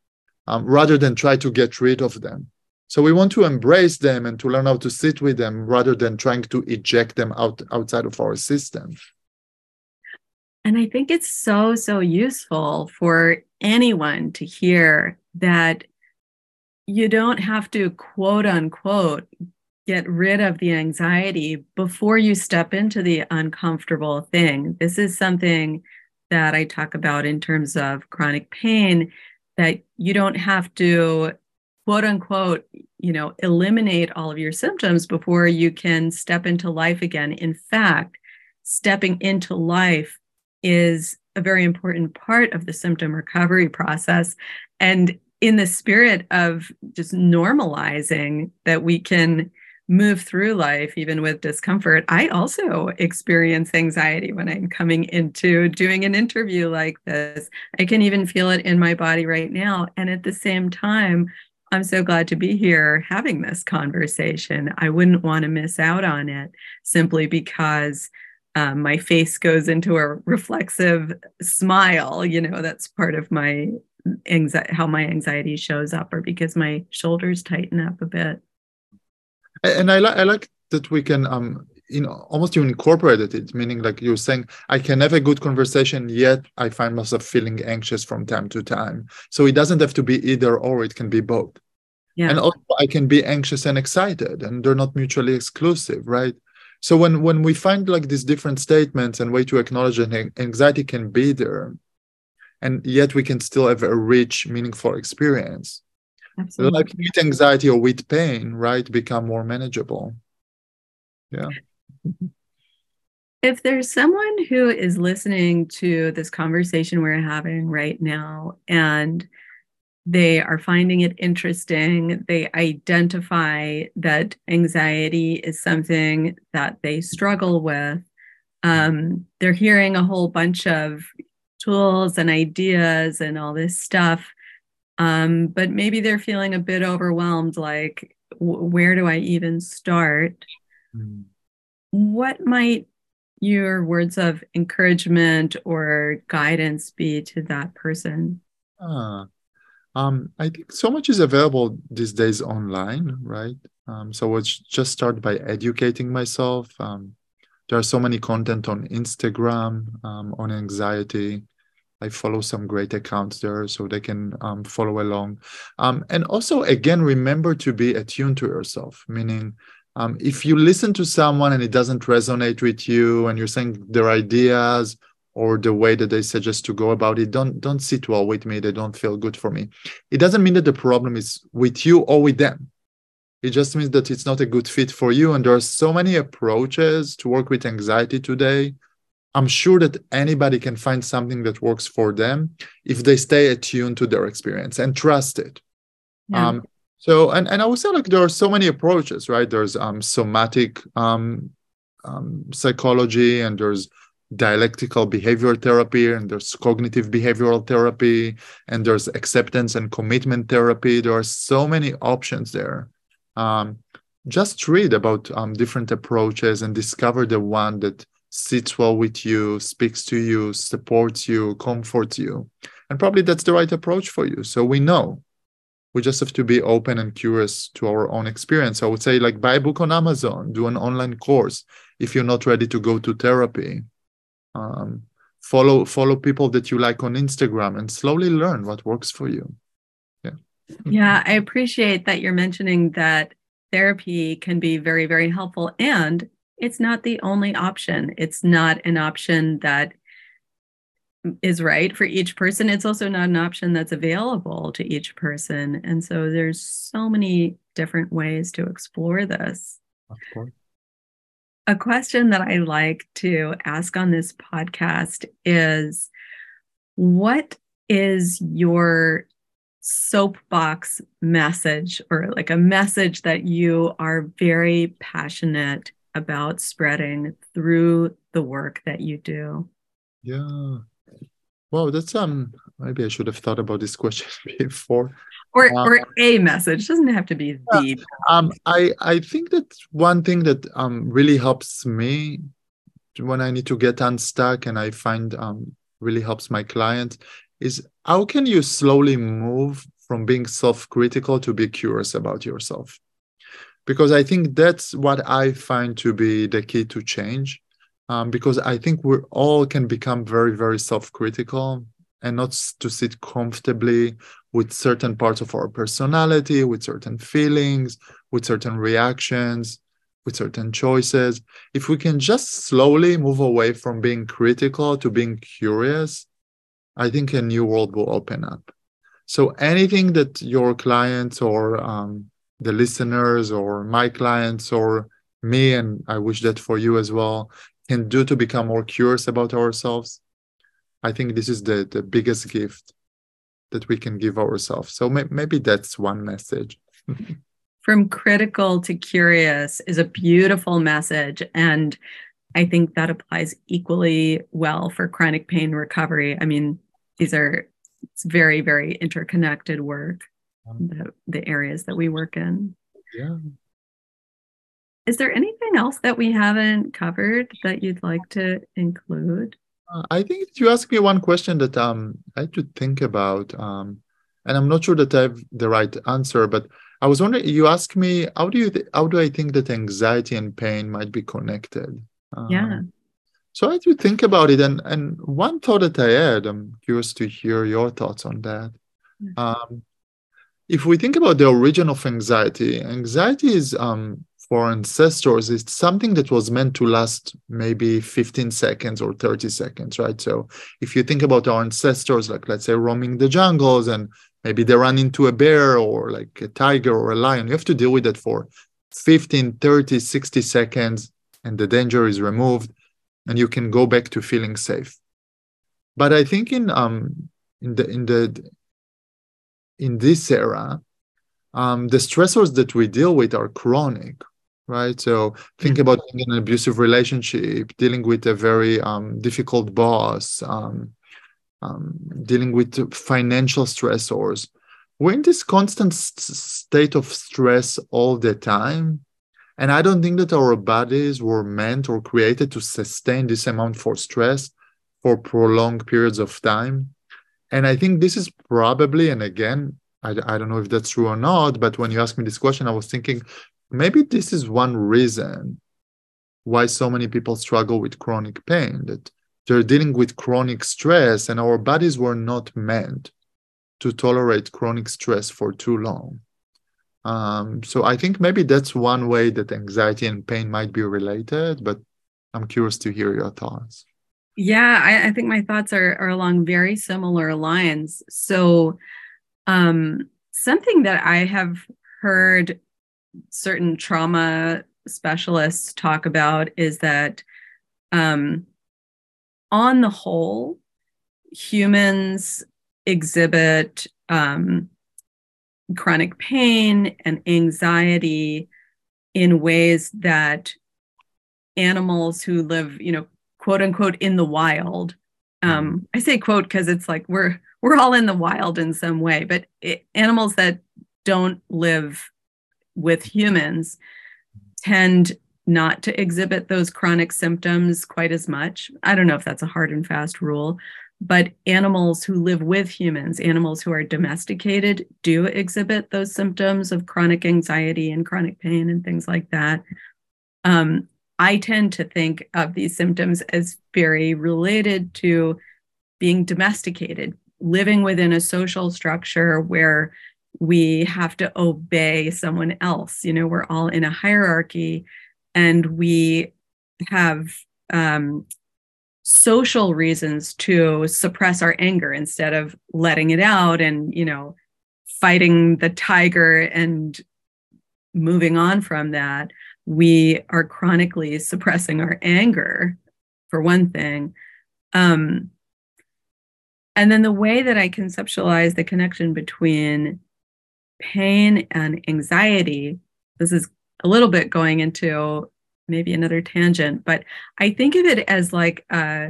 um, rather than try to get rid of them. So we want to embrace them and to learn how to sit with them rather than trying to eject them out outside of our system. And I think it's so, so useful for anyone to hear that you don't have to quote unquote get rid of the anxiety before you step into the uncomfortable thing. This is something that I talk about in terms of chronic pain that you don't have to quote unquote you know eliminate all of your symptoms before you can step into life again. In fact stepping into life is a very important part of the symptom recovery process. And in the spirit of just normalizing that we can move through life even with discomfort i also experience anxiety when i'm coming into doing an interview like this i can even feel it in my body right now and at the same time I'm so glad to be here having this conversation. I wouldn't want to miss out on it simply because um, my face goes into a reflexive smile. You know, that's part of my anxiety, how my anxiety shows up, or because my shoulders tighten up a bit. And I, like I like that we can um you know almost you incorporated it. Meaning like you're saying i can have a good conversation yet i find myself feeling anxious from time to time. So it doesn't have to be either or it can be both. Yeah. and also i can be anxious and excited and they're not mutually exclusive right? So when when we find like these different statements and way to acknowledge that anxiety can be there and yet we can still have a rich meaningful experience Absolutely. like with anxiety or with pain right become more manageable yeah if there's someone who is listening to this conversation we're having right now and they are finding it interesting. They identify that anxiety is something that they struggle with. Um, they're hearing a whole bunch of tools and ideas and all this stuff. Um, but maybe they're feeling a bit overwhelmed like, where do I even start? Mm. What might your words of encouragement or guidance be to that person? Uh, um, I think so much is available these days online, right? Um, so it's just start by educating myself. Um, there are so many content on Instagram um, on anxiety. I follow some great accounts there, so they can um, follow along. Um, and also, again, remember to be attuned to yourself. Meaning, um, if you listen to someone and it doesn't resonate with you, and you're saying their ideas or the way that they suggest to go about it don't don't sit well with me they don't feel good for me it doesn't mean that the problem is with you or with them it just means that it's not a good fit for you and there are so many approaches to work with anxiety today i'm sure that anybody can find something that works for them if they stay attuned to their experience and trust it. Yeah. um, so and, and i would say like there are so many approaches right? There's um, somatic um, um, psychology and there's dialectical behavioral therapy and there's cognitive behavioral therapy and there's acceptance and commitment therapy. There are so many options there. Um, just read about um, different approaches and discover the one that sits well with you speaks to you supports you comforts you. And probably that's the right approach for you. So we know. We just have to be open and curious to our own experience. I would say like buy a book on amazon do an online course. If you're not ready to go to therapy um, follow follow people that you like on instagram and slowly learn what works for you. Yeah. Yeah i appreciate that you're mentioning that therapy can be very very helpful and it's not the only option. It's not an option that is right for each person. It's also not an option that's available to each person. And so there's so many different ways to explore this. Of course. A question that I like to ask on this podcast is what is your soapbox message or like a message that you are very passionate about spreading through the work that you do? Yeah. Well, that's um maybe I should have thought about this <laughs> question <laughs> before or uh, or a message it doesn't have to be the um i i think that one thing that um really helps me when i need to get unstuck and i find um really helps my clients is how can you slowly move from being self-critical to be curious about yourself because i think that's what i find to be the key to change um, because i think we all can become very very self-critical and not to sit comfortably with certain parts of our personality, with certain feelings, with certain reactions, with certain choices. If we can just slowly move away from being critical to being curious, I think a new world will open up. So anything that your clients or um, the listeners or my clients or me, and I wish that for you as well, can do to become more curious about ourselves, I think this is the the biggest gift that we can give ourselves. So may, maybe that's one message. <laughs> From critical to curious is a beautiful message. And I think that applies equally well for chronic pain recovery. I mean, these are it's very, very interconnected work. The, the areas that we work in. Yeah. Is there anything else that we haven't covered that you'd like to include? Uh, I think you asked me one question that um, I had to think about, um, and I'm not sure that I have the right answer. But I was wondering, you asked me, how do you, th- how do I think that anxiety and pain might be connected? Um, yeah. So I had to think about it, and and one thought that I had, I'm curious to hear your thoughts on that. Um, if we think about the origin of anxiety, anxiety is um, for ancestors it's something that was meant to last maybe 15 seconds or 30 seconds right? So if you think about our ancestors like let's say roaming the jungles and maybe they run into a bear or like a tiger or a lion you have to deal with that for 15 30 60 seconds and the danger is removed and you can go back to feeling safe. But i think in um in the in the in this era um, the stressors that we deal with are chronic right? So think about being in an abusive relationship, dealing with a very um, difficult boss, um, um, dealing with financial stressors. We're in this constant state of stress all the time. And I don't think that our bodies were meant or created to sustain this amount for stress for prolonged periods of time. And I think this is probably, and again, I, I don't know if that's true or not, but when you asked me this question, I was thinking maybe this is one reason why so many people struggle with chronic pain that they're dealing with chronic stress and our bodies were not meant to tolerate chronic stress for too long. Um, so i think maybe that's one way that anxiety and pain might be related but i'm curious to hear your thoughts yeah i, I think my thoughts are, are along very similar lines. So um, something that i have heard certain trauma specialists talk about is that um, on the whole, humans exhibit um, chronic pain and anxiety in ways that animals who live, you know, quote unquote, in the wild. Um, I say quote because it's like we're we're all in the wild in some way, but it, animals that don't live with humans tend not to exhibit those chronic symptoms quite as much. I don't know if that's a hard and fast rule, but animals who live with humans, animals who are domesticated, do exhibit those symptoms of chronic anxiety and chronic pain and things like that. Um, I tend to think of these symptoms as very related to being domesticated, living within a social structure where we have to obey someone else. You know, we're all in a hierarchy and we have um, social reasons to suppress our anger instead of letting it out and, you know, fighting the tiger and moving on from that. We are chronically suppressing our anger, for one thing. Um, and then the way that I conceptualize the connection between pain and anxiety, this is a little bit going into maybe another tangent, but I think of it as like uh,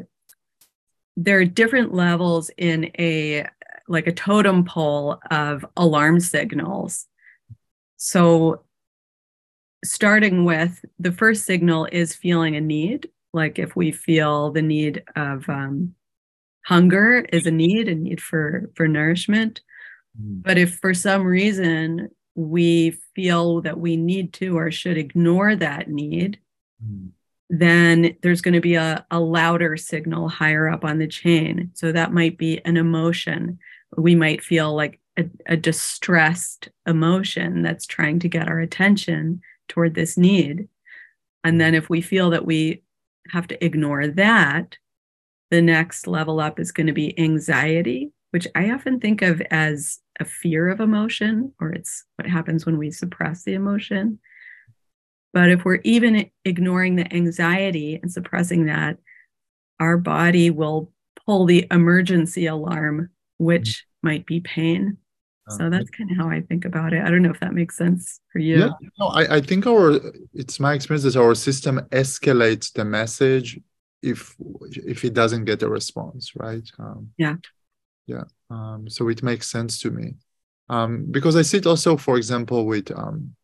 there are different levels in a like a totem pole of alarm signals. So starting with the first signal is feeling a need, like if we feel the need of um, hunger is a need, a need for for nourishment. Mm. But if for some reason we feel that we need to or should ignore that need, mm. then there's going to be a, a louder signal higher up on the chain. So that might be an emotion. We might feel like a, a distressed emotion that's trying to get our attention toward this need. And then if we feel that we have to ignore that, the next level up is going to be anxiety, which I often think of as a fear of emotion, or it's what happens when we suppress the emotion. But if we're even ignoring the anxiety and suppressing that, our body will pull the emergency alarm, which mm-hmm. might be pain. So that's kind of how I think about it. I don't know if that makes sense for you. Yeah, no, I, I think our it's my experience that our system escalates the message if if it doesn't get a response, right? Um, yeah yeah um, so it makes sense to me Um, because I see it also, for example, with um,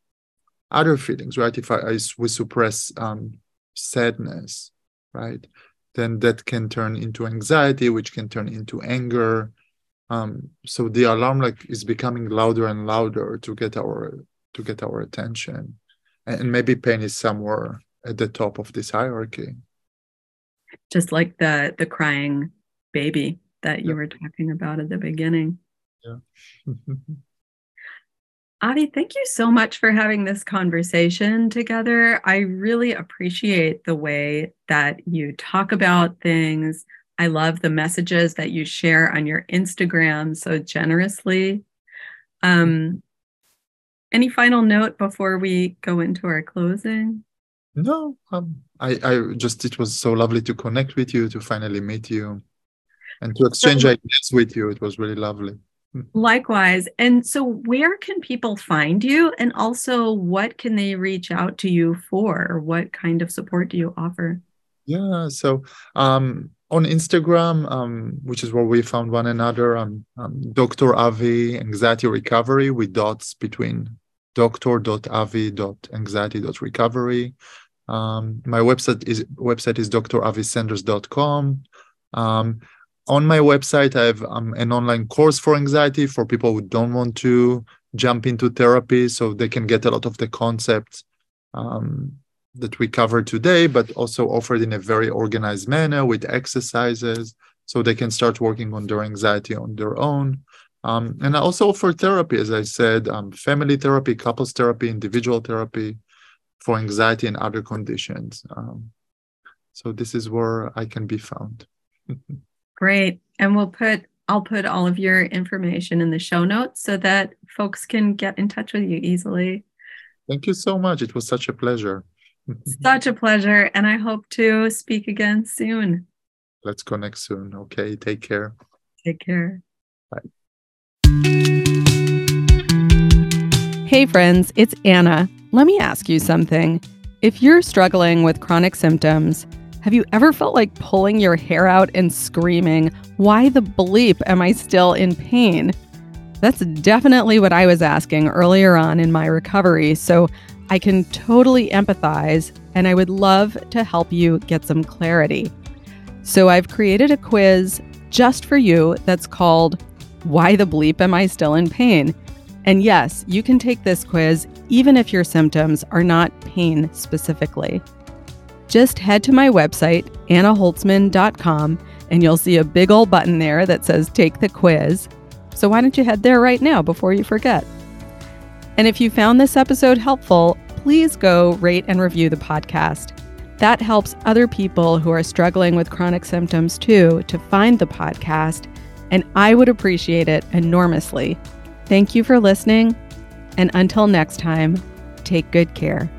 other feelings, right? If I, I we suppress um, sadness, right, then that can turn into anxiety, which can turn into anger. Um, so the alarm like is becoming louder and louder to get our to get our attention, and, maybe pain is somewhere at the top of this hierarchy. Just like the the crying baby that you yeah. were talking about at the beginning. Yeah. <laughs> Avi, thank you so much for having this conversation together. I really appreciate the way that you talk about things. I love the messages that you share on your Instagram so generously. Um, any final note before we go into our closing? No, um, I, I just, it was so lovely to connect with you, to finally meet you, and to exchange so, ideas with you. It was really lovely. Likewise. And so, where can people find you? And also, what can they reach out to you for? What kind of support do you offer? Yeah. So, um, on Instagram, um, which is where we found one another, um, um, Dr. Avi Anxiety Recovery with dots between dr.avi.anxiety.recovery. Um, my website is website is dravisanders.com. Um, on my website, I have um, an online course for anxiety for people who don't want to jump into therapy, so they can get a lot of the concepts um, that we covered today, but also offered in a very organized manner with exercises, so they can start working on their anxiety on their own. Um, and I also offer therapy, as I said, um, family therapy, couples therapy, individual therapy for anxiety and other conditions. Um, so this is where I can be found. <laughs> Great. And we'll put I'll put all of your information in the show notes so that folks can get in touch with you easily. Thank you so much. It was such a pleasure. Mm-hmm. such a pleasure. And I hope to speak again soon. Let's connect soon. Okay. Take care. Take care. Bye. Hey, friends, it's Anna. Let me ask you something. If you're struggling with chronic symptoms, have you ever felt like pulling your hair out and screaming, Why the bleep am I still in pain? That's definitely what I was asking earlier on in my recovery, so I can totally empathize and I would love to help you get some clarity. So I've created a quiz just for you that's called Why the Bleep Am I Still in Pain? And yes, you can take this quiz even if your symptoms are not pain specifically. Just head to my website, annaholtzman.com, and you'll see a big old button there that says Take the Quiz. So why don't you head there right now before you forget? And if you found this episode helpful, please go rate and review the podcast. That helps other people who are struggling with chronic symptoms too to find the podcast, and I would appreciate it enormously. Thank you for listening, and until next time, take good care.